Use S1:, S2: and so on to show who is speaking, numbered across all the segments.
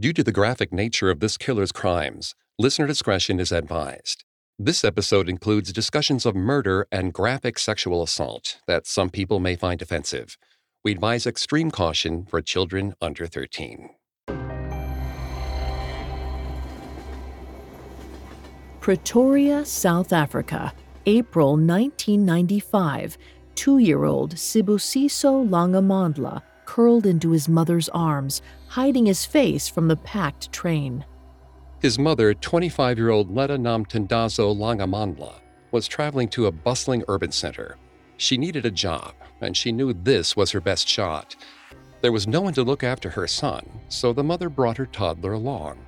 S1: Due to the graphic nature of this killer's crimes, listener discretion is advised. This episode includes discussions of murder and graphic sexual assault that some people may find offensive. We advise extreme caution for children under 13.
S2: Pretoria, South Africa, April 1995. Two year old Sibusiso Langamandla curled into his mother's arms, hiding his face from the packed train.
S1: His mother, 25 year old Letta Namtandazo Langamandla, was traveling to a bustling urban center. She needed a job, and she knew this was her best shot. There was no one to look after her son, so the mother brought her toddler along.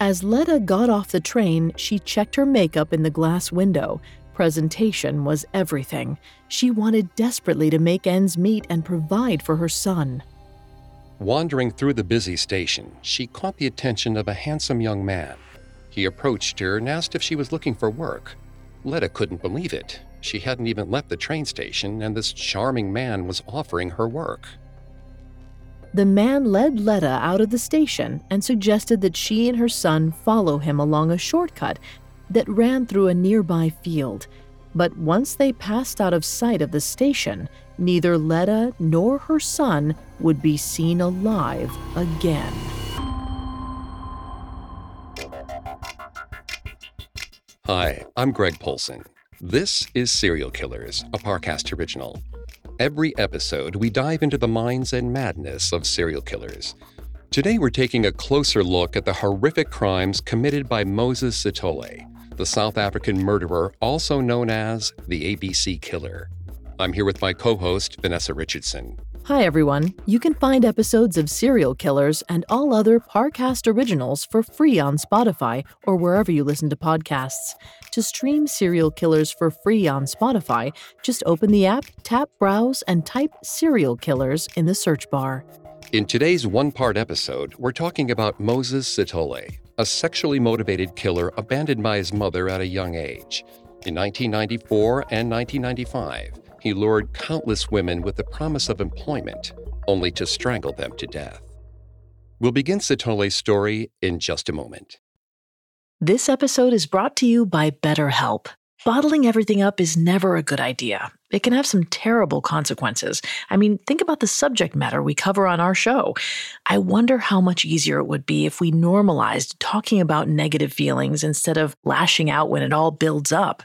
S2: As Letta got off the train, she checked her makeup in the glass window. Presentation was everything. She wanted desperately to make ends meet and provide for her son.
S1: Wandering through the busy station, she caught the attention of a handsome young man. He approached her and asked if she was looking for work. Letta couldn't believe it. She hadn't even left the train station, and this charming man was offering her work.
S2: The man led Letta out of the station and suggested that she and her son follow him along a shortcut that ran through a nearby field. But once they passed out of sight of the station, neither Letta nor her son would be seen alive again.
S1: Hi, I'm Greg Polcyn. This is Serial Killers, a Parcast original. Every episode, we dive into the minds and madness of serial killers. Today, we're taking a closer look at the horrific crimes committed by Moses Sithole, the South African murderer also known as the ABC Killer. I'm here with my co host, Vanessa Richardson.
S2: Hi, everyone. You can find episodes of Serial Killers and all other Parcast originals for free on Spotify or wherever you listen to podcasts. To stream Serial Killers for free on Spotify, just open the app, tap Browse, and type Serial Killers in the search bar.
S1: In today's one part episode, we're talking about Moses Sithole, a sexually motivated killer abandoned by his mother at a young age. In 1994 and 1995, he lured countless women with the promise of employment, only to strangle them to death. We'll begin Sithole's story in just a moment.
S2: This episode is brought to you by BetterHelp. Bottling everything up is never a good idea. It can have some terrible consequences. I mean, think about the subject matter we cover on our show. I wonder how much easier it would be if we normalized talking about negative feelings instead of lashing out when it all builds up.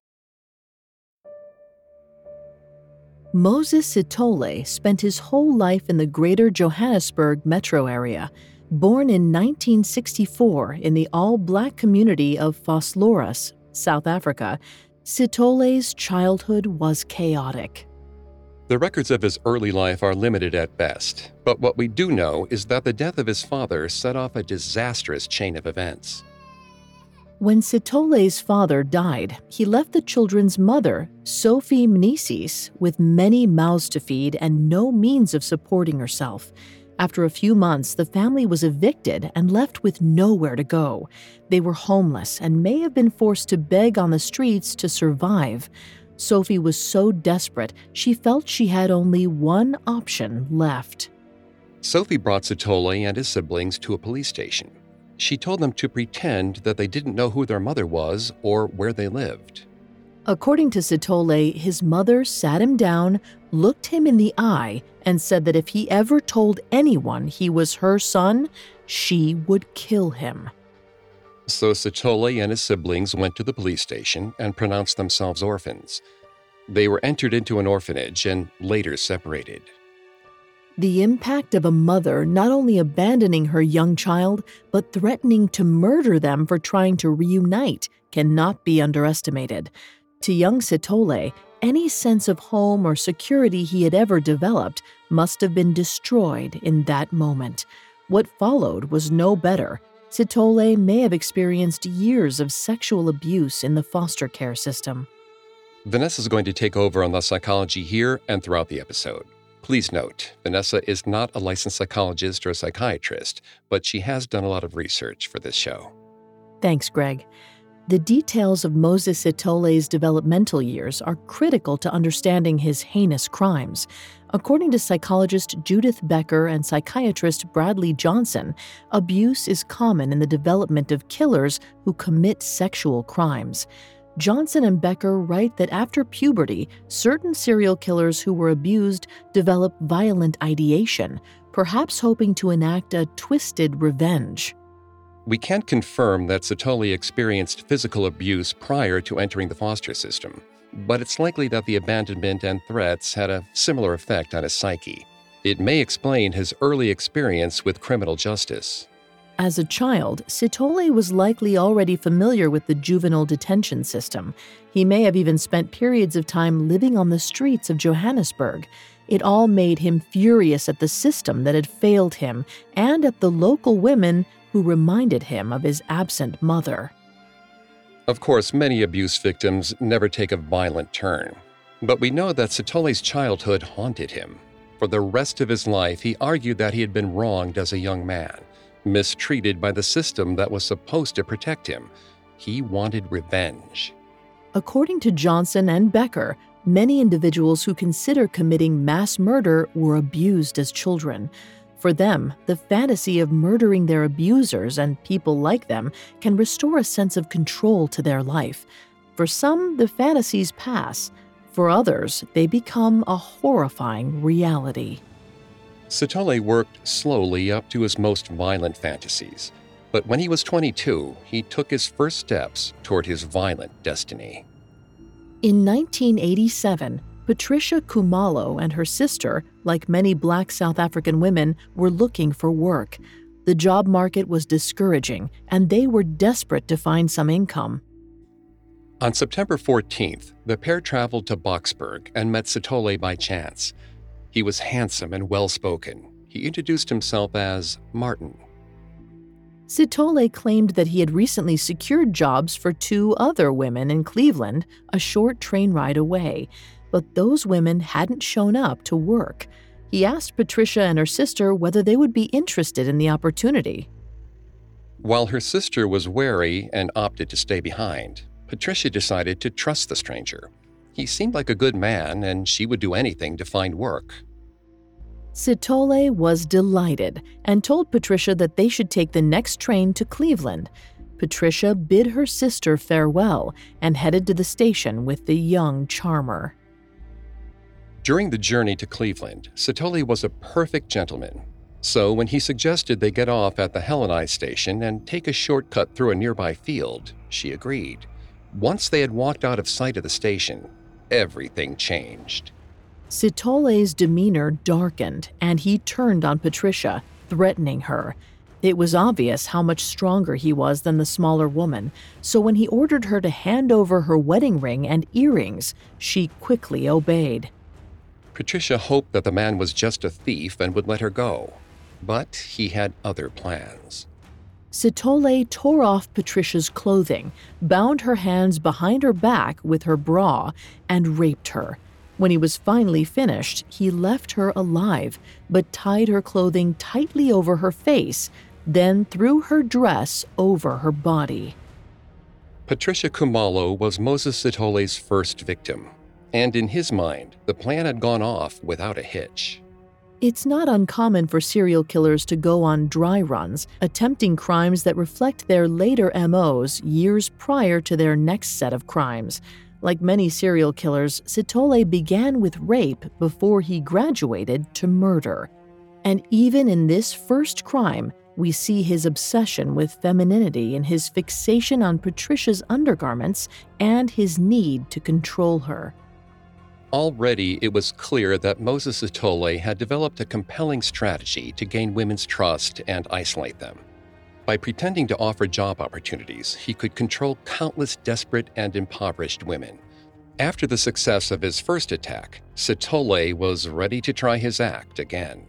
S2: Moses Sithole spent his whole life in the greater Johannesburg metro area. Born in 1964 in the all black community of Vosloorus, South Africa, Sithole's childhood was chaotic.
S1: The records of his early life are limited at best, but what we do know is that the death of his father set off a disastrous chain of events.
S2: When Sithole's father died, he left the children's mother, Sophie Mnisis, with many mouths to feed and no means of supporting herself. After a few months, the family was evicted and left with nowhere to go. They were homeless and may have been forced to beg on the streets to survive. Sophie was so desperate, she felt she had only one option left.
S1: Sophie brought Sithole and his siblings to a police station. She told them to pretend that they didn't know who their mother was or where they lived.
S2: According to Sithole, his mother sat him down, looked him in the eye, and said that if he ever told anyone he was her son, she would kill him.
S1: So Sithole and his siblings went to the police station and pronounced themselves orphans. They were entered into an orphanage and later separated.
S2: The impact of a mother not only abandoning her young child, but threatening to murder them for trying to reunite cannot be underestimated. To young Sithole, any sense of home or security he had ever developed must have been destroyed in that moment. What followed was no better. Sithole may have experienced years of sexual abuse in the foster care system.
S1: Vanessa is going to take over on the psychology here and throughout the episode. Please note, Vanessa is not a licensed psychologist or a psychiatrist, but she has done a lot of research for this show.
S2: Thanks, Greg. The details of Moses Sithole's developmental years are critical to understanding his heinous crimes. According to psychologist Judith Becker and psychiatrist Bradley Johnson, abuse is common in the development of killers who commit sexual crimes. Johnson and Becker write that after puberty, certain serial killers who were abused develop violent ideation, perhaps hoping to enact a twisted revenge.
S1: We can't confirm that Sithole experienced physical abuse prior to entering the foster system, but it's likely that the abandonment and threats had a similar effect on his psyche. It may explain his early experience with criminal justice.
S2: As a child, Sithole was likely already familiar with the juvenile detention system. He may have even spent periods of time living on the streets of Johannesburg. It all made him furious at the system that had failed him and at the local women who reminded him of his absent mother.
S1: Of course, many abuse victims never take a violent turn, but we know that Sithole's childhood haunted him. For the rest of his life, he argued that he had been wronged as a young man, mistreated by the system that was supposed to protect him. He wanted revenge.
S2: According to Johnson and Becker, many individuals who consider committing mass murder were abused as children. For them, the fantasy of murdering their abusers and people like them can restore a sense of control to their life. For some, the fantasies pass. For others, they become a horrifying reality.
S1: Sithole worked slowly up to his most violent fantasies, but when he was 22, he took his first steps toward his violent destiny.
S2: In 1987, Patricia Kumalo and her sister, like many black South African women, were looking for work. The job market was discouraging, and they were desperate to find some income.
S1: On September 14th, the pair traveled to Boksburg and met Sithole by chance. He was handsome and well spoken. He introduced himself as Martin.
S2: Sithole claimed that he had recently secured jobs for two other women in Cleveland, a short train ride away but those women hadn't shown up to work. He asked Patricia and her sister whether they would be interested in the opportunity.
S1: While her sister was wary and opted to stay behind, Patricia decided to trust the stranger. He seemed like a good man, and she would do anything to find work.
S2: Sithole was delighted and told Patricia that they should take the next train to Cleveland. Patricia bid her sister farewell and headed to the station with the young charmer.
S1: During the journey to Cleveland, Sithole was a perfect gentleman. So when he suggested they get off at the Hellenized station and take a shortcut through a nearby field, she agreed. Once they had walked out of sight of the station, everything changed.
S2: Sithole's demeanor darkened and he turned on Patricia, threatening her. It was obvious how much stronger he was than the smaller woman, so when he ordered her to hand over her wedding ring and earrings, she quickly obeyed.
S1: Patricia hoped that the man was just a thief and would let her go, but he had other plans.
S2: Sithole tore off Patricia's clothing, bound her hands behind her back with her bra, and raped her. When he was finally finished, he left her alive, but tied her clothing tightly over her face, then threw her dress over her body.
S1: Patricia Kumalo was Moses Sithole's first victim, and in his mind, the plan had gone off without a hitch.
S2: It's not uncommon for serial killers to go on dry runs, attempting crimes that reflect their later MOs years prior to their next set of crimes. Like many serial killers, Sithole began with rape before he graduated to murder. And even in this first crime, we see his obsession with femininity in his fixation on Patricia's undergarments and his need to control her.
S1: Already, it was clear that Moses Sithole had developed a compelling strategy to gain women's trust and isolate them. By pretending to offer job opportunities, he could control countless desperate and impoverished women. After the success of his first attack, Sithole was ready to try his act again.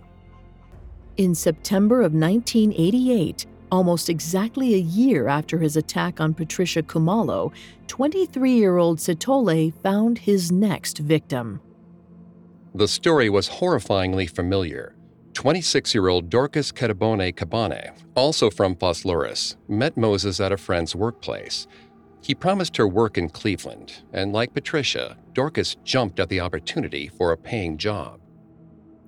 S2: In September of 1988, Almost exactly a year after his attack on Patricia Khumalo, 23 year old Sithole found his next victim.
S1: The story was horrifyingly familiar. 26 year old Dorcas Ketabone Kabane, also from Vosloorus, met Moses at a friend's workplace. He promised her work in Cleveland, and like Patricia, Dorcas jumped at the opportunity for a paying job.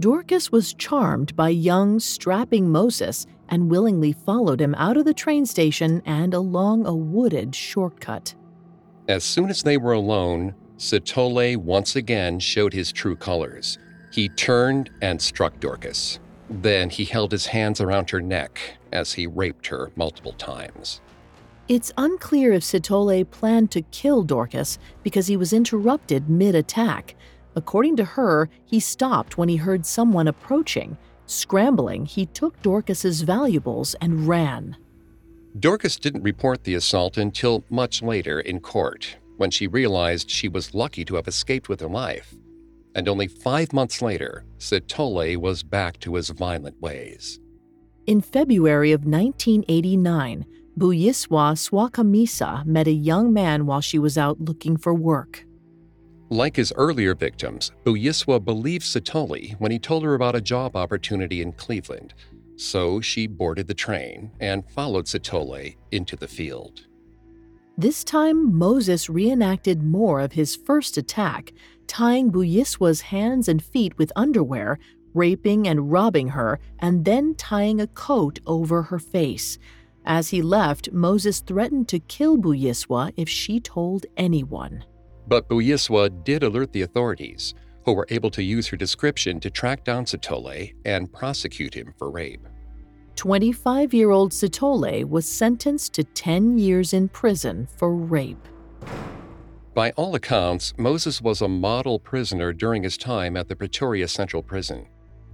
S2: Dorcas was charmed by young, strapping Moses and willingly followed him out of the train station and along a wooded shortcut.
S1: As soon as they were alone, Sithole once again showed his true colors. He turned and struck Dorcas. Then he held his hands around her neck as he raped her multiple times.
S2: It's unclear if Sithole planned to kill Dorcas because he was interrupted mid attack. According to her, he stopped when he heard someone approaching Scrambling, he took Dorcas's valuables and ran.
S1: Dorcas didn't report the assault until much later in court, when she realized she was lucky to have escaped with her life. And only five months later, Sithole was back to his violent ways.
S2: In February of 1989, Buyiswa Swakamisa met a young man while she was out looking for work.
S1: Like his earlier victims, Buyiswa believed Sithole when he told her about a job opportunity in Cleveland, so she boarded the train and followed Sithole into the field.
S2: This time, Moses reenacted more of his first attack, tying Buyiswa's hands and feet with underwear, raping and robbing her, and then tying a coat over her face. As he left, Moses threatened to kill Buyiswa if she told anyone.
S1: But Buyiswa did alert the authorities, who were able to use her description to track down Sithole and prosecute him for rape.
S2: 25 year old Sithole was sentenced to 10 years in prison for rape.
S1: By all accounts, Moses was a model prisoner during his time at the Pretoria Central Prison.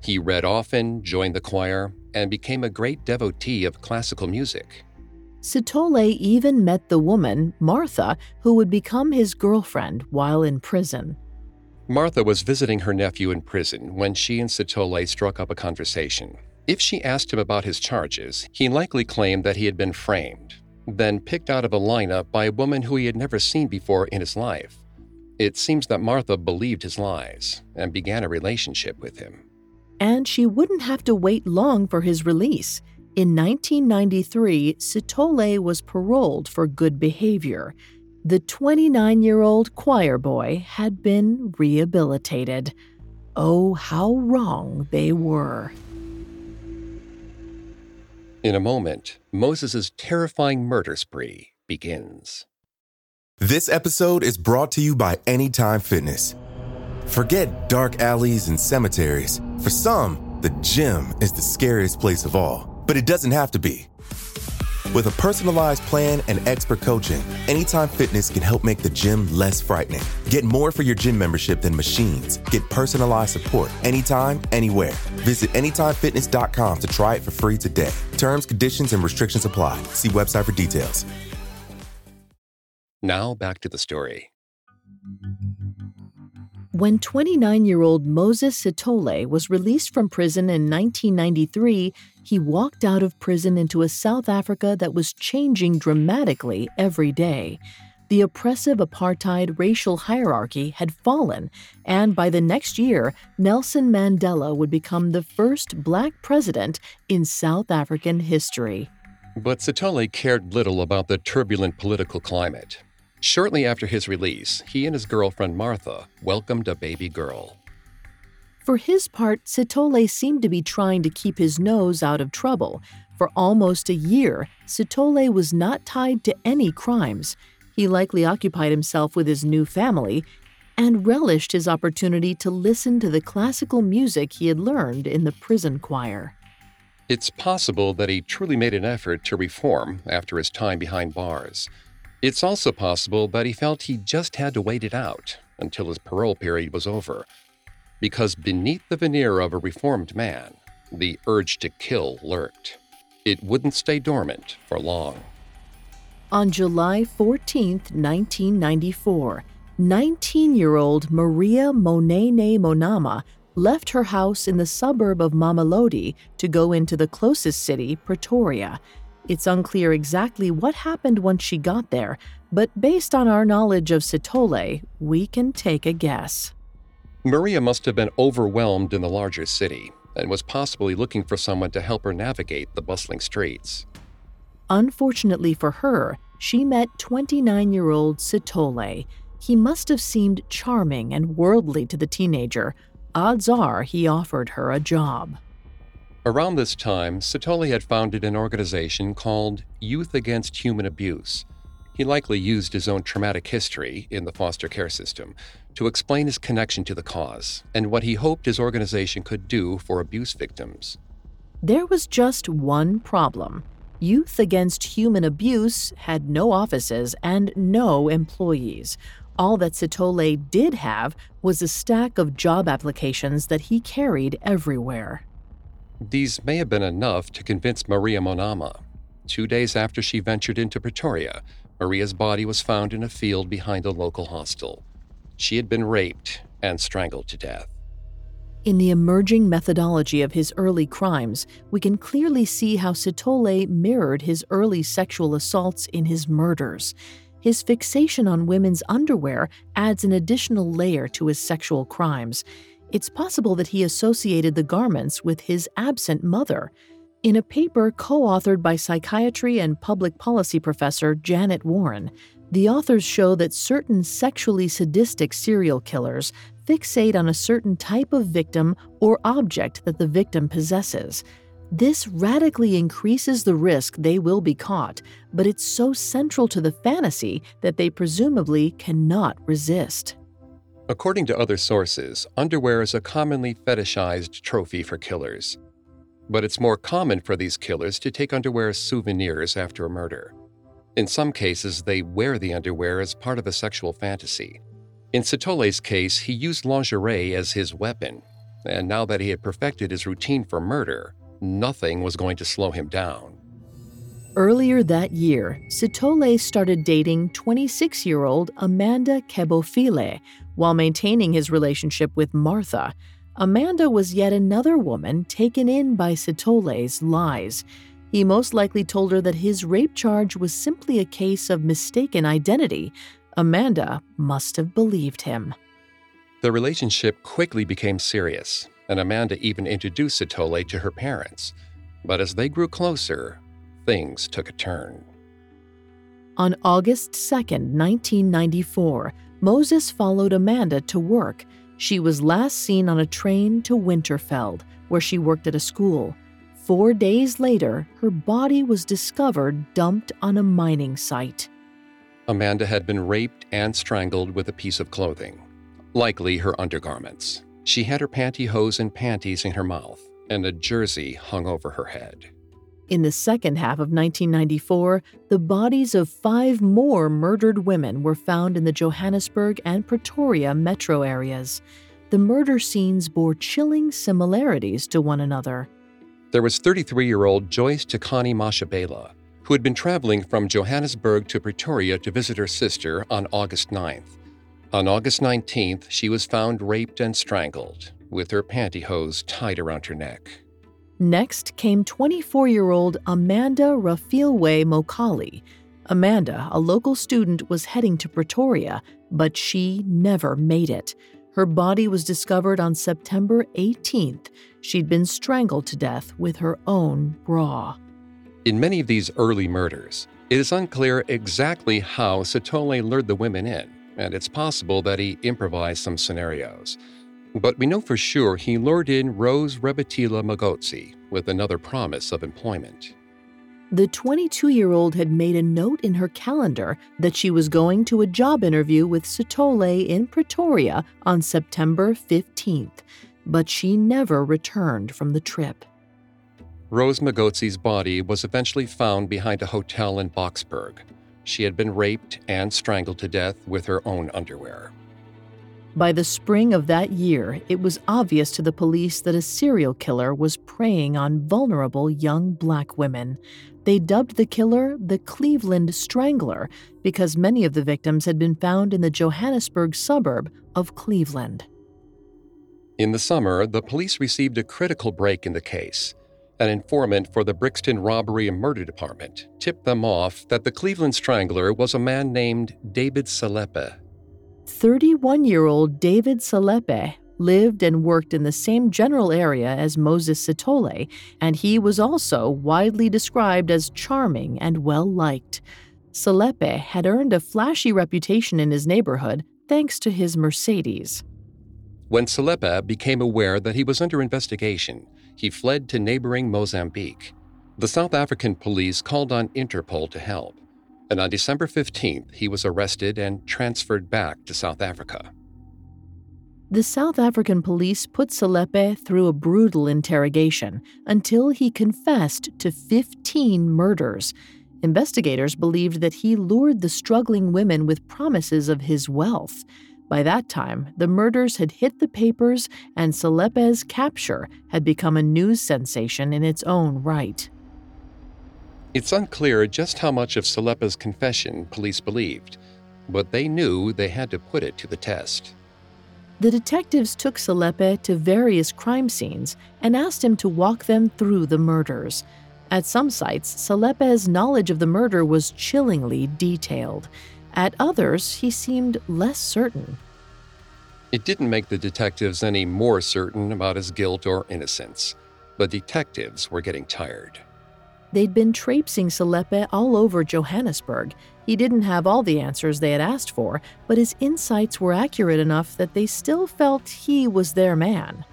S1: He read often, joined the choir, and became a great devotee of classical music.
S2: Sithole even met the woman, Martha, who would become his girlfriend while in prison.
S1: Martha was visiting her nephew in prison when she and Sithole struck up a conversation. If she asked him about his charges, he likely claimed that he had been framed, then picked out of a lineup by a woman who he had never seen before in his life. It seems that Martha believed his lies and began a relationship with him.
S2: And she wouldn't have to wait long for his release. In 1993, Sithole was paroled for good behavior. The 29 year old choir boy had been rehabilitated. Oh, how wrong they were.
S1: In a moment, Moses' terrifying murder spree begins.
S3: This episode is brought to you by Anytime Fitness. Forget dark alleys and cemeteries. For some, the gym is the scariest place of all but it doesn't have to be. With a personalized plan and expert coaching, Anytime Fitness can help make the gym less frightening. Get more for your gym membership than machines. Get personalized support anytime, anywhere. Visit AnytimeFitness.com to try it for free today. Terms, conditions, and restrictions apply. See website for details.
S1: Now back to the story.
S2: When 29 year old Moses Sithole was released from prison in 1993, he walked out of prison into a South Africa that was changing dramatically every day. The oppressive apartheid racial hierarchy had fallen, and by the next year, Nelson Mandela would become the first black president in South African history.
S1: But Sithole cared little about the turbulent political climate. Shortly after his release, he and his girlfriend Martha welcomed a baby girl.
S2: For his part, Sithole seemed to be trying to keep his nose out of trouble. For almost a year, Sithole was not tied to any crimes. He likely occupied himself with his new family and relished his opportunity to listen to the classical music he had learned in the prison choir.
S1: It's possible that he truly made an effort to reform after his time behind bars. It's also possible that he felt he just had to wait it out until his parole period was over. Because beneath the veneer of a reformed man, the urge to kill lurked. It wouldn't stay dormant for long.
S2: On July 14, 1994, 19 year old Maria Monene Monama left her house in the suburb of Mamelodi to go into the closest city, Pretoria. It's unclear exactly what happened once she got there, but based on our knowledge of Sithole, we can take a guess.
S1: Maria must have been overwhelmed in the larger city and was possibly looking for someone to help her navigate the bustling streets.
S2: Unfortunately for her, she met 29 year old Sithole. He must have seemed charming and worldly to the teenager. Odds are he offered her a job.
S1: Around this time, Sithole had founded an organization called Youth Against Human Abuse. He likely used his own traumatic history in the foster care system to explain his connection to the cause and what he hoped his organization could do for abuse victims.
S2: There was just one problem. Youth Against Human Abuse had no offices and no employees. All that Sithole did have was a stack of job applications that he carried everywhere.
S1: These may have been enough to convince Maria Monama. Two days after she ventured into Pretoria, Maria's body was found in a field behind a local hostel. She had been raped and strangled to death.
S2: In the emerging methodology of his early crimes, we can clearly see how Sithole mirrored his early sexual assaults in his murders. His fixation on women's underwear adds an additional layer to his sexual crimes. It's possible that he associated the garments with his absent mother. In a paper co authored by psychiatry and public policy professor Janet Warren, the authors show that certain sexually sadistic serial killers fixate on a certain type of victim or object that the victim possesses. This radically increases the risk they will be caught, but it's so central to the fantasy that they presumably cannot resist.
S1: According to other sources, underwear is a commonly fetishized trophy for killers. But it's more common for these killers to take underwear as souvenirs after a murder. In some cases, they wear the underwear as part of a sexual fantasy. In Sithole's case, he used lingerie as his weapon, and now that he had perfected his routine for murder, nothing was going to slow him down.
S2: Earlier that year, Sithole started dating 26 year old Amanda Kebofile while maintaining his relationship with Martha. Amanda was yet another woman taken in by Sithole's lies. He most likely told her that his rape charge was simply a case of mistaken identity, Amanda must have believed him.
S1: The relationship quickly became serious, and Amanda even introduced Sithole to her parents. But as they grew closer, things took a turn.
S2: On August 2, 1994, Moses followed Amanda to work. She was last seen on a train to Winterveld, where she worked at a school. Four days later, her body was discovered dumped on a mining site.
S1: Amanda had been raped and strangled with a piece of clothing, likely her undergarments. She had her pantyhose and panties in her mouth, and a jersey hung over her head.
S2: In the second half of 1994, the bodies of five more murdered women were found in the Johannesburg and Pretoria metro areas. The murder scenes bore chilling similarities to one another.
S1: There was 33 year old Joyce Takani Mashabela, who had been traveling from Johannesburg to Pretoria to visit her sister on August 9th. On August 19th, she was found raped and strangled, with her pantyhose tied around her neck.
S2: Next came 24 year old Amanda Rafilwe Mokali. Amanda, a local student, was heading to Pretoria, but she never made it. Her body was discovered on September 18th. She'd been strangled to death with her own bra.
S1: In many of these early murders, it is unclear exactly how Sithole lured the women in, and it's possible that he improvised some scenarios. But we know for sure he lured in Rose Rebetila Magotsi with another promise of employment.
S2: The 22 year old had made a note in her calendar that she was going to a job interview with Sithole in Pretoria on September 15th, but she never returned from the trip.
S1: Rose Magotsi's body was eventually found behind a hotel in Boksburg. She had been raped and strangled to death with her own underwear.
S2: By the spring of that year, it was obvious to the police that a serial killer was preying on vulnerable young black women. They dubbed the killer the Cleveland Strangler because many of the victims had been found in the Johannesburg suburb of Cleveland.
S1: In the summer, the police received a critical break in the case. An informant for the Brixton Robbery and Murder Department tipped them off that the Cleveland Strangler was a man named David Selepe.
S2: 31 year old David Selepe lived and worked in the same general area as Moses Sithole, and he was also widely described as charming and well liked. Selepe had earned a flashy reputation in his neighborhood thanks to his Mercedes.
S1: When Selepe became aware that he was under investigation, he fled to neighboring Mozambique. The South African police called on Interpol to help and on December 15th, he was arrested and transferred back to South Africa.
S2: The South African police put Selepe through a brutal interrogation until he confessed to 15 murders. Investigators believed that he lured the struggling women with promises of his wealth. By that time, the murders had hit the papers, and Selepe's capture had become a news sensation in its own right.
S1: It's unclear just how much of Selepe's confession police believed, but they knew they had to put it to the test.
S2: The detectives took Selepe to various crime scenes and asked him to walk them through the murders. At some sites, Selepe's knowledge of the murder was chillingly detailed. At others, he seemed less certain.
S1: It didn't make the detectives any more certain about his guilt or innocence. but detectives were getting tired.
S2: They'd been traipsing Selepe all over Johannesburg. He didn't have all the answers they had asked for, but his insights were accurate enough that they still felt he was their man.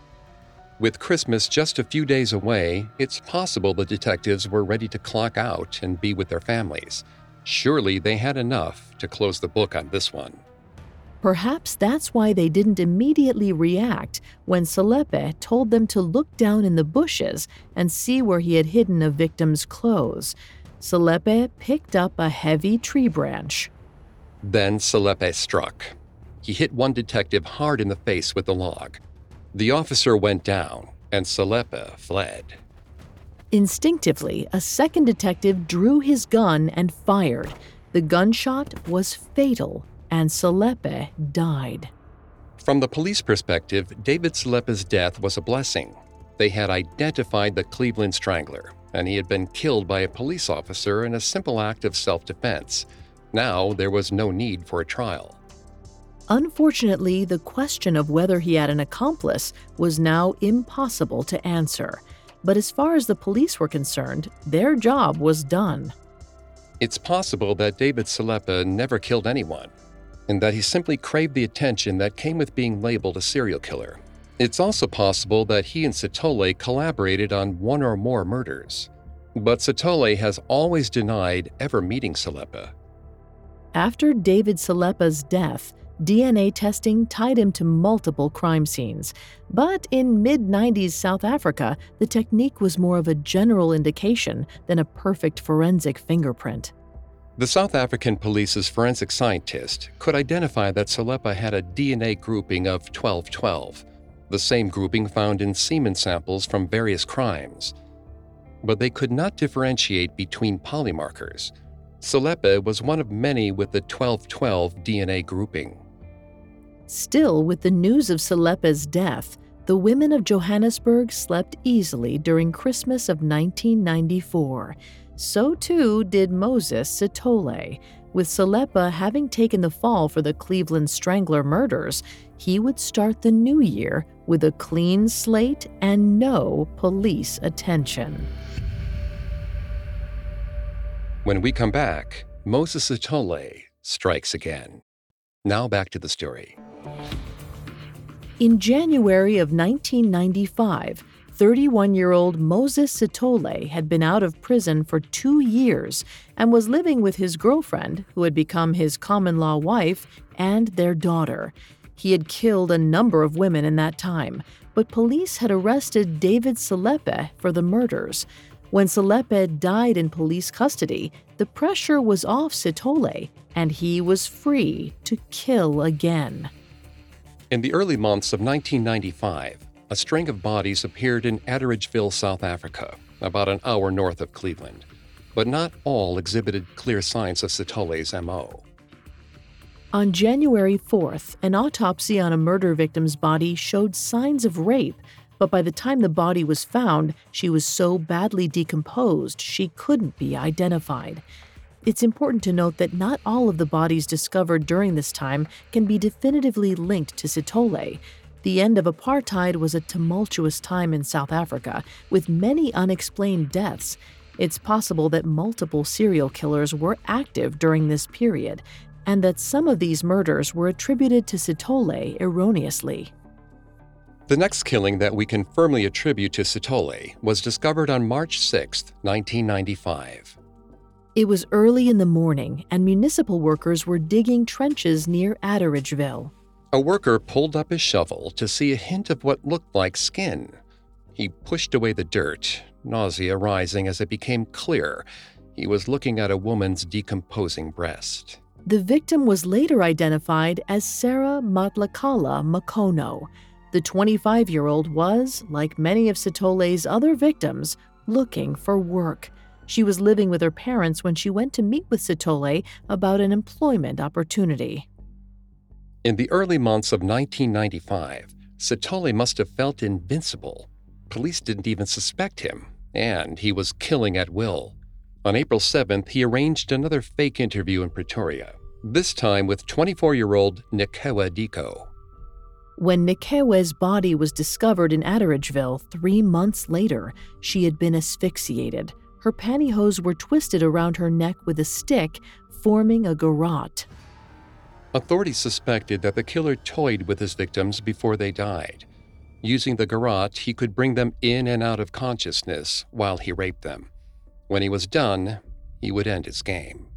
S1: With Christmas just a few days away, it's possible the detectives were ready to clock out and be with their families. Surely they had enough to close the book on this one.
S2: Perhaps that's why they didn't immediately react when Selepe told them to look down in the bushes and see where he had hidden a victim's clothes. Selepe picked up a heavy tree branch.
S1: Then Selepe struck. He hit one detective hard in the face with the log. The officer went down, and Selepe fled.
S2: Instinctively, a second detective drew his gun and fired. The gunshot was fatal and Selepe died.
S1: From the police perspective, David Selepe's death was a blessing. They had identified the Cleveland Strangler, and he had been killed by a police officer in a simple act of self defense. Now there was no need for a trial.
S2: Unfortunately, the question of whether he had an accomplice was now impossible to answer. But as far as the police were concerned, their job was done.
S1: It's possible that David Selepe never killed anyone, and that he simply craved the attention that came with being labeled a serial killer. It's also possible that he and Sithole collaborated on one or more murders. But Sithole has always denied ever meeting Selepe.
S2: After David Selepe's death, DNA testing tied him to multiple crime scenes. But in mid 90s South Africa, the technique was more of a general indication than a perfect forensic fingerprint.
S1: The South African police's forensic scientist could identify that Selepe had a DNA grouping of 1212, the same grouping found in semen samples from various crimes. But they could not differentiate between polymarkers. Selepe was one of many with the 1212 DNA grouping.
S2: Still, with the news of Selepe's death, the women of Johannesburg slept easily during Christmas of 1994. So too did Moses Sithole. With Selepe having taken the fall for the Cleveland Strangler murders, he would start the new year with a clean slate and no police attention.
S1: When we come back, Moses Sithole strikes again. Now back to the story.
S2: In January of 1995, 31 year old Moses Sithole had been out of prison for two years and was living with his girlfriend, who had become his common law wife, and their daughter. He had killed a number of women in that time, but police had arrested David Selepe for the murders. When Selepe died in police custody, the pressure was off Sithole, and he was free to kill again.
S1: In the early months of 1995, a string of bodies appeared in Atteridgeville, South Africa, about an hour north of Cleveland, but not all exhibited clear signs of Sithole's MO.
S2: On January 4th, an autopsy on a murder victim's body showed signs of rape, but by the time the body was found, she was so badly decomposed she couldn't be identified. It's important to note that not all of the bodies discovered during this time can be definitively linked to Sithole. The end of apartheid was a tumultuous time in South Africa, with many unexplained deaths. It's possible that multiple serial killers were active during this period, and that some of these murders were attributed to Sithole erroneously.
S1: The next killing that we can firmly attribute to Sithole was discovered on March 6, 1995.
S2: It was early in the morning, and municipal workers were digging trenches near Atteridgeville.
S1: A worker pulled up his shovel to see a hint of what looked like skin. He pushed away the dirt, nausea rising as it became clear he was looking at a woman's decomposing breast.
S2: The victim was later identified as Sarah Matlakala Makono. The 25 year old was, like many of Sithole's other victims, looking for work. She was living with her parents when she went to meet with Sithole about an employment opportunity.
S1: In the early months of 1995, Sithole must have felt invincible. Police didn't even suspect him, and he was killing at will. On April 7th, he arranged another fake interview in Pretoria, this time with 24 year old Nikewe Diko.
S2: When Nikewe's body was discovered in Atteridgeville three months later, she had been asphyxiated. Her pantyhose were twisted around her neck with a stick, forming a garrote.
S1: Authorities suspected that the killer toyed with his victims before they died. Using the garrote, he could bring them in and out of consciousness while he raped them. When he was done, he would end his game.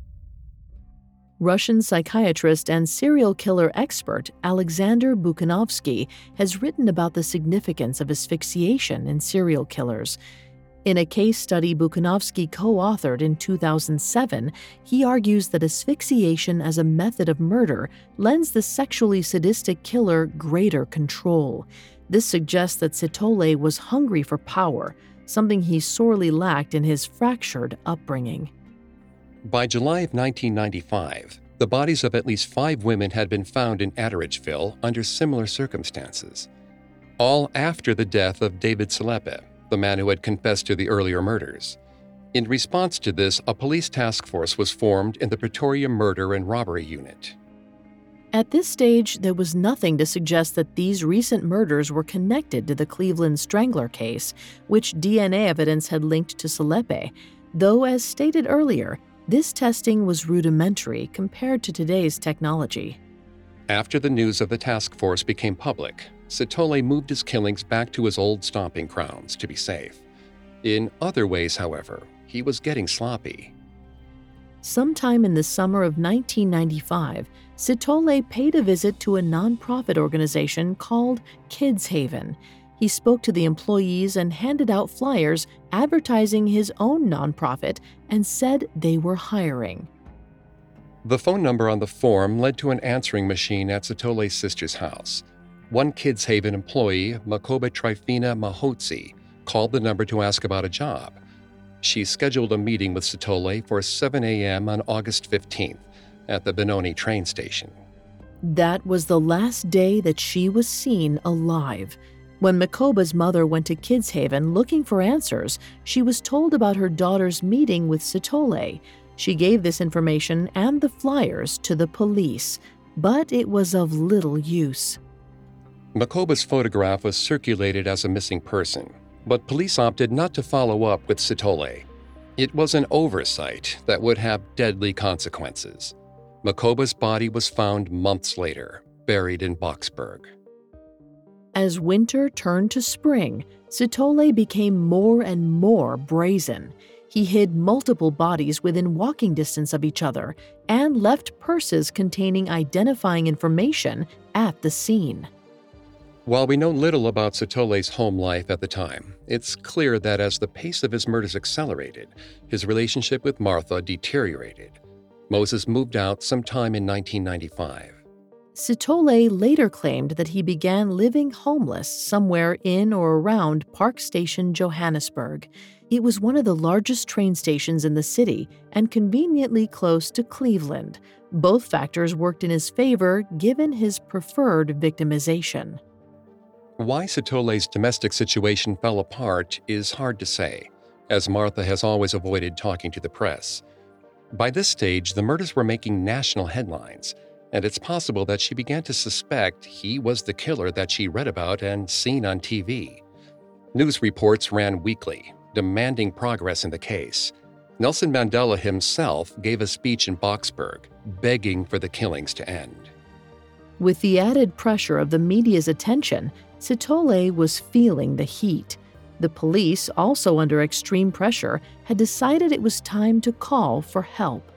S2: Russian psychiatrist and serial killer expert Alexander Bukhanovsky has written about the significance of asphyxiation in serial killers. In a case study Bukhanovsky co authored in 2007, he argues that asphyxiation as a method of murder lends the sexually sadistic killer greater control. This suggests that Sithole was hungry for power, something he sorely lacked in his fractured upbringing.
S1: By July of 1995, the bodies of at least five women had been found in Atteridgeville under similar circumstances, all after the death of David Selepe, the man who had confessed to the earlier murders. In response to this, a police task force was formed in the Pretoria Murder and Robbery Unit.
S2: At this stage, there was nothing to suggest that these recent murders were connected to the Cleveland Strangler case, which DNA evidence had linked to Selepe, though, as stated earlier, this testing was rudimentary compared to today's technology.
S1: After the news of the task force became public, Sithole moved his killings back to his old stomping grounds to be safe. In other ways, however, he was getting sloppy.
S2: Sometime in the summer of 1995, Sithole paid a visit to a nonprofit organization called Kids Haven. He spoke to the employees and handed out flyers advertising his own nonprofit and said they were hiring.
S1: The phone number on the form led to an answering machine at Sithole's sister's house. One Kids Haven employee, Makoba Trifina Mahotsi, called the number to ask about a job. She scheduled a meeting with Sithole for 7 a.m. on August 15th at the Benoni train station.
S2: That was the last day that she was seen alive. When Makoba's mother went to Kids Haven looking for answers, she was told about her daughter's meeting with Sithole. She gave this information and the flyers to the police, but it was of little use.
S1: Makoba's photograph was circulated as a missing person, but police opted not to follow up with Sithole. It was an oversight that would have deadly consequences. Makoba's body was found months later, buried in Boksburg.
S2: As winter turned to spring, Sithole became more and more brazen. He hid multiple bodies within walking distance of each other and left purses containing identifying information at the scene.
S1: While we know little about Sithole's home life at the time, it's clear that as the pace of his murders accelerated, his relationship with Martha deteriorated. Moses moved out sometime in 1995.
S2: Sithole later claimed that he began living homeless somewhere in or around Park Station, Johannesburg. It was one of the largest train stations in the city and conveniently close to Cleveland. Both factors worked in his favor given his preferred victimization.
S1: Why Sithole's domestic situation fell apart is hard to say, as Martha has always avoided talking to the press. By this stage, the murders were making national headlines, and it's possible that she began to suspect he was the killer that she read about and seen on TV. News reports ran weekly, demanding progress in the case. Nelson Mandela himself gave a speech in Boksburg, begging for the killings to end.
S2: With the added pressure of the media's attention, Sithole was feeling the heat. The police, also under extreme pressure, had decided it was time to call for help.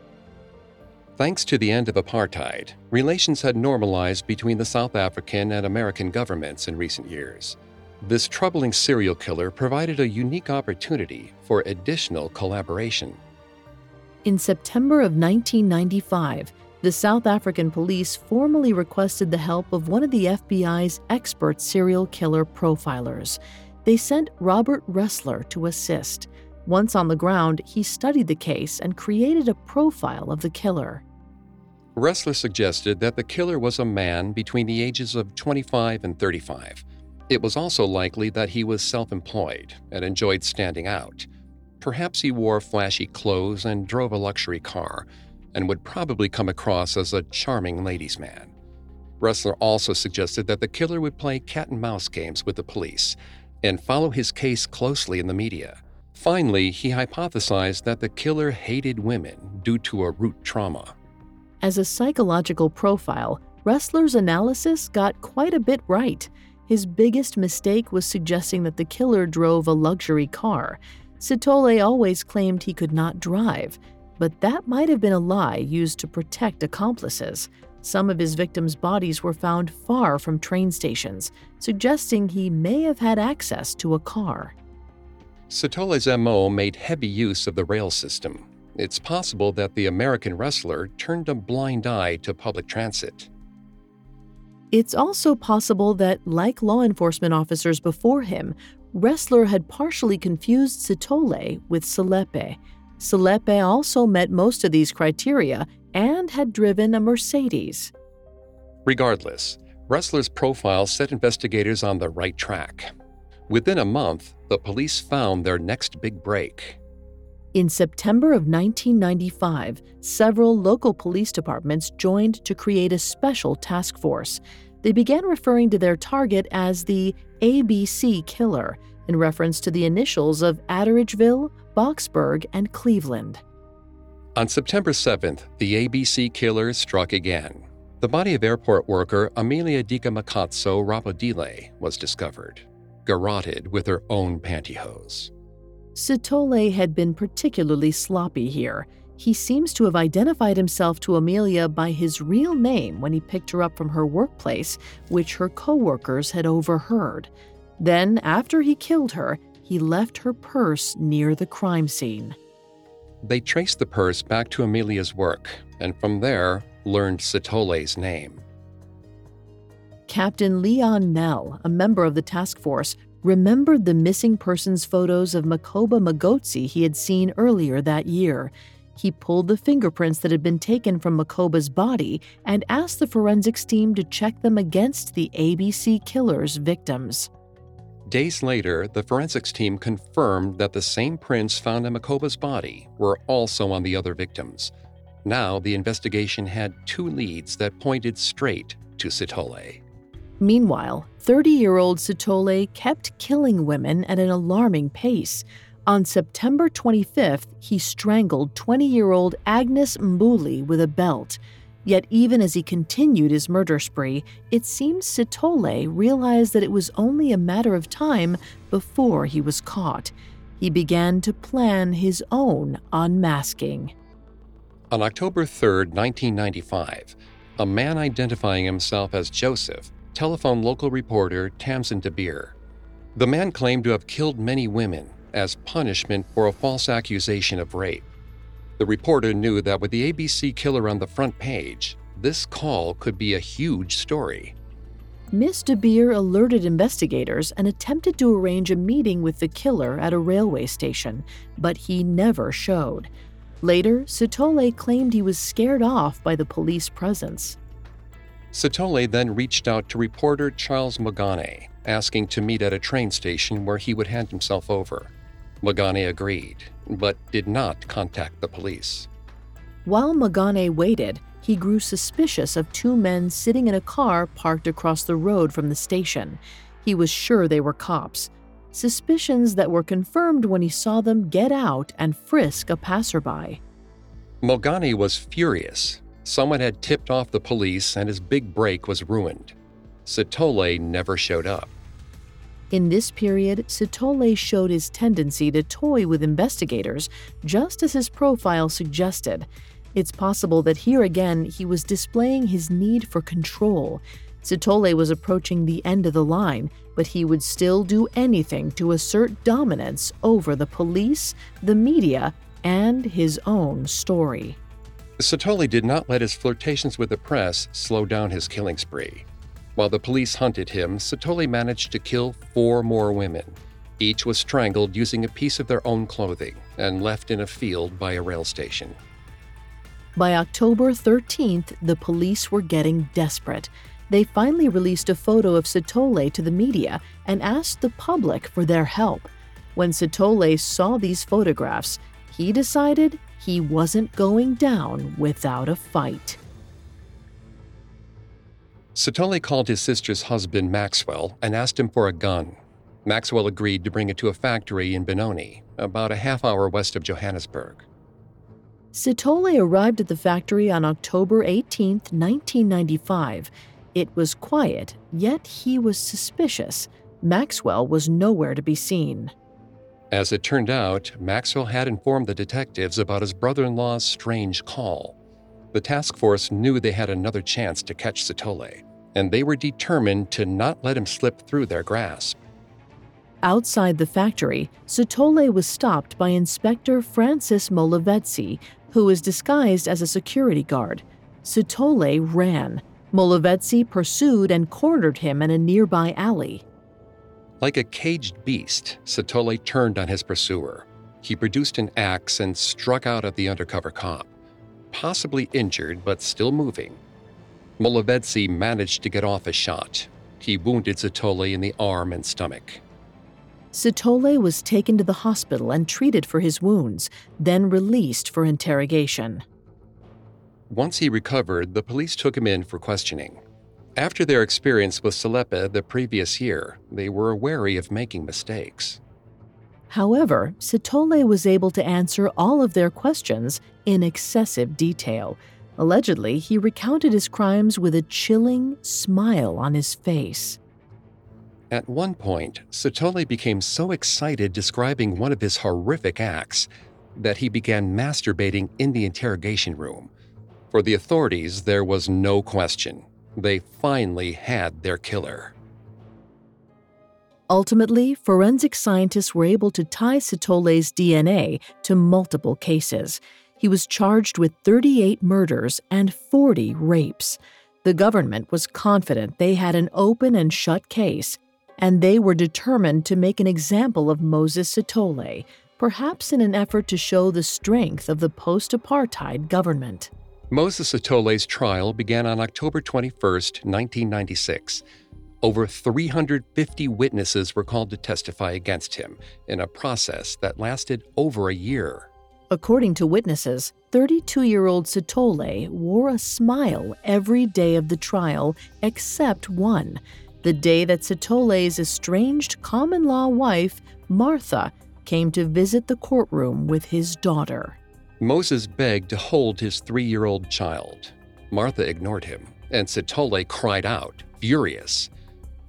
S1: Thanks to the end of apartheid, relations had normalized between the South African and American governments in recent years. This troubling serial killer provided a unique opportunity for additional collaboration.
S2: In September of 1995, the South African police formally requested the help of one of the FBI's expert serial killer profilers. They sent Robert Ressler to assist. Once on the ground, he studied the case and created a profile of the killer.
S1: Ressler suggested that the killer was a man between the ages of 25 and 35 it was also likely that he was self employed and enjoyed standing out. Perhaps he wore flashy clothes and drove a luxury car, and would probably come across as a charming ladies' man. Ressler also suggested that the killer would play cat and mouse games with the police and follow his case closely in the media. Finally, he hypothesized that the killer hated women due to a root trauma.
S2: As a psychological profile, Ressler's analysis got quite a bit right. His biggest mistake was suggesting that the killer drove a luxury car. Sithole always claimed he could not drive, but that might have been a lie used to protect accomplices. Some of his victims' bodies were found far from train stations, suggesting he may have had access to a car.
S1: Sithole's MO made heavy use of the rail system. It's possible that the American Ressler turned a blind eye to public transit.
S2: It's also possible that, like law enforcement officers before him, Ressler had partially confused Sithole with Selepe. Selepe also met most of these criteria and had driven a Mercedes.
S1: Regardless, Ressler's profile set investigators on the right track. Within a month, the police found their next big break.
S2: In September of 1995, several local police departments joined to create a special task force. They began referring to their target as the ABC killer, in reference to the initials of Atteridgeville, Boksburg, and Cleveland.
S1: On September 7th, the ABC killer struck again. The body of airport worker Amelia Dika Makatso Rapodile was discovered, garroted with her own pantyhose.
S2: Sithole had been particularly sloppy here. he seems to have identified himself to Amelia by his real name when he picked her up from her workplace, which her coworkers had overheard. Then, after he killed her, he left her purse near the crime scene.
S1: They traced the purse back to Amelia's work, and from there learned Sithole's name.
S2: Captain Leon Nell, a member of the task force, remembered the missing persons photos of Makoba Magotsi he had seen earlier that year. He pulled the fingerprints that had been taken from Makoba's body and asked the forensics team to check them against the ABC killer's victims.
S1: Days later, the forensics team confirmed that the same prints found in Makoba's body were also on the other victims. Now, the investigation had two leads that pointed straight to Sithole.
S2: Meanwhile, 30 year old Sithole kept killing women at an alarming pace. On September 25th, he strangled 20 year old Agnes Mbuli with a belt. Yet, even as he continued his murder spree, it seems Sithole realized that it was only a matter of time before he was caught. He began to plan his own unmasking.
S1: On October 3, 1995, a man identifying himself as Joseph telephoned local reporter Tamsin DeBeer. The man claimed to have killed many women as punishment for a false accusation of rape. The reporter knew that with the ABC killer on the front page, this call could be a huge story.
S2: Miss DeBeer alerted investigators and attempted to arrange a meeting with the killer at a railway station, but he never showed. Later, Sithole claimed he was scared off by the police presence.
S1: Sithole then reached out to reporter Charles Magane, asking to meet at a train station where he would hand himself over. Magane agreed, but did not contact the police.
S2: While Magane waited, he grew suspicious of two men sitting in a car parked across the road from the station. He was sure they were cops. Suspicions that were confirmed when he saw them get out and frisk a passerby.
S1: Mogani was furious. Someone had tipped off the police and his big break was ruined. Sithole never showed up.
S2: In this period, Sithole showed his tendency to toy with investigators, just as his profile suggested. It's possible that here again he was displaying his need for control. Sithole was approaching the end of the line, but he would still do anything to assert dominance over the police, the media, and his own story.
S1: Sithole did not let his flirtations with the press slow down his killing spree. While the police hunted him, Sithole managed to kill four more women. Each was strangled using a piece of their own clothing and left in a field by a rail station.
S2: By October 13th, the police were getting desperate. They finally released a photo of Sithole to the media and asked the public for their help. When Sithole saw these photographs, he decided he wasn't going down without a fight.
S1: Sithole called his sister's husband Maxwell and asked him for a gun. Maxwell agreed to bring it to a factory in Benoni, about a half hour west of Johannesburg.
S2: Sithole arrived at the factory on October 18, 1995. It was quiet, yet he was suspicious. Maxwell was nowhere to be seen.
S1: As it turned out, Maxwell had informed the detectives about his brother in law's strange call. The task force knew they had another chance to catch Sithole, and they were determined to not let him slip through their grasp.
S2: Outside the factory, Sithole was stopped by Inspector Francis Molovetsi, who was disguised as a security guard. Sithole ran. Molovetsi pursued and cornered him in a nearby alley.
S1: Like a caged beast, Sithole turned on his pursuer. He produced an axe and struck out at the undercover cop possibly injured but still moving. Molovetsi managed to get off a shot. He wounded Sithole in the arm and stomach.
S2: Sithole was taken to the hospital and treated for his wounds, then released for interrogation.
S1: Once he recovered, the police took him in for questioning. After their experience with Selepe the previous year, they were wary of making mistakes.
S2: However, Sithole was able to answer all of their questions in excessive detail. Allegedly, he recounted his crimes with a chilling smile on his face.
S1: At one point, Sithole became so excited describing one of his horrific acts that he began masturbating in the interrogation room. For the authorities, there was no question. They finally had their killer.
S2: Ultimately, forensic scientists were able to tie Sithole's DNA to multiple cases. He was charged with 38 murders and 40 rapes. The government was confident they had an open and shut case, and they were determined to make an example of Moses Sithole, perhaps in an effort to show the strength of the post apartheid government.
S1: Moses Sithole's trial began on October 21, 1996. Over 350 witnesses were called to testify against him in a process that lasted over a year.
S2: According to witnesses, 32 year old Sithole wore a smile every day of the trial except one the day that Sithole's estranged common law wife, Martha, came to visit the courtroom with his daughter.
S1: Moses begged to hold his three year old child. Martha ignored him, and Sithole cried out, furious.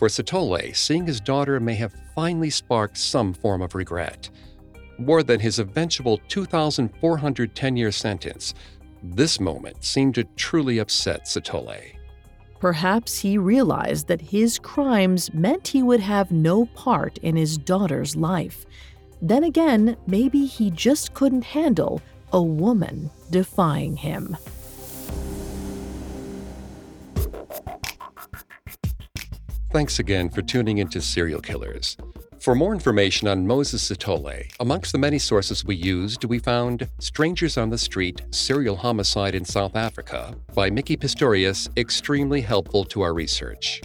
S1: For Sithole, seeing his daughter may have finally sparked some form of regret. More than his eventual 2,410 year sentence, this moment seemed to truly upset Sithole.
S2: Perhaps he realized that his crimes meant he would have no part in his daughter's life. Then again, maybe he just couldn't handle a woman defying him.
S1: Thanks again for tuning into Serial Killers. For more information on Moses Sithole, amongst the many sources we used, we found Strangers on the Street Serial Homicide in South Africa by Micki Pistorius extremely helpful to our research.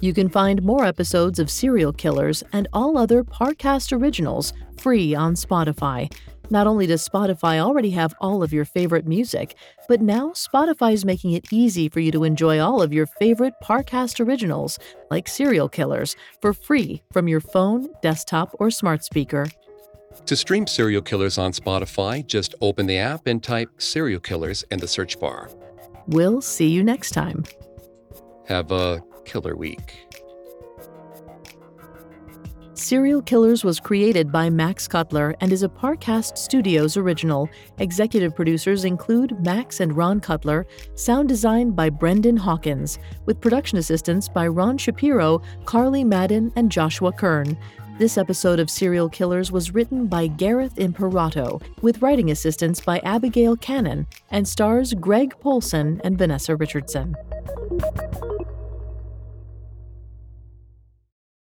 S2: You can find more episodes of Serial Killers and all other Parcast originals free on Spotify. Not only does Spotify already have all of your favorite music, but now Spotify is making it easy for you to enjoy all of your favorite Parcast originals, like Serial Killers, for free from your phone, desktop, or smart speaker.
S1: To stream Serial Killers on Spotify, just open the app and type Serial Killers in the search bar.
S2: We'll see you next time.
S1: Have a killer week.
S2: Serial Killers was created by Max Cutler and is a Parcast Studios original. Executive producers include Max and Ron Cutler, sound design by Brendan Hawkins, with production assistance by Ron Shapiro, Carly Madden, and Joshua Kern. This episode of Serial Killers was written by Gareth Imperato, with writing assistance by Abigail Cannon, and stars Greg Polcyn and Vanessa Richardson.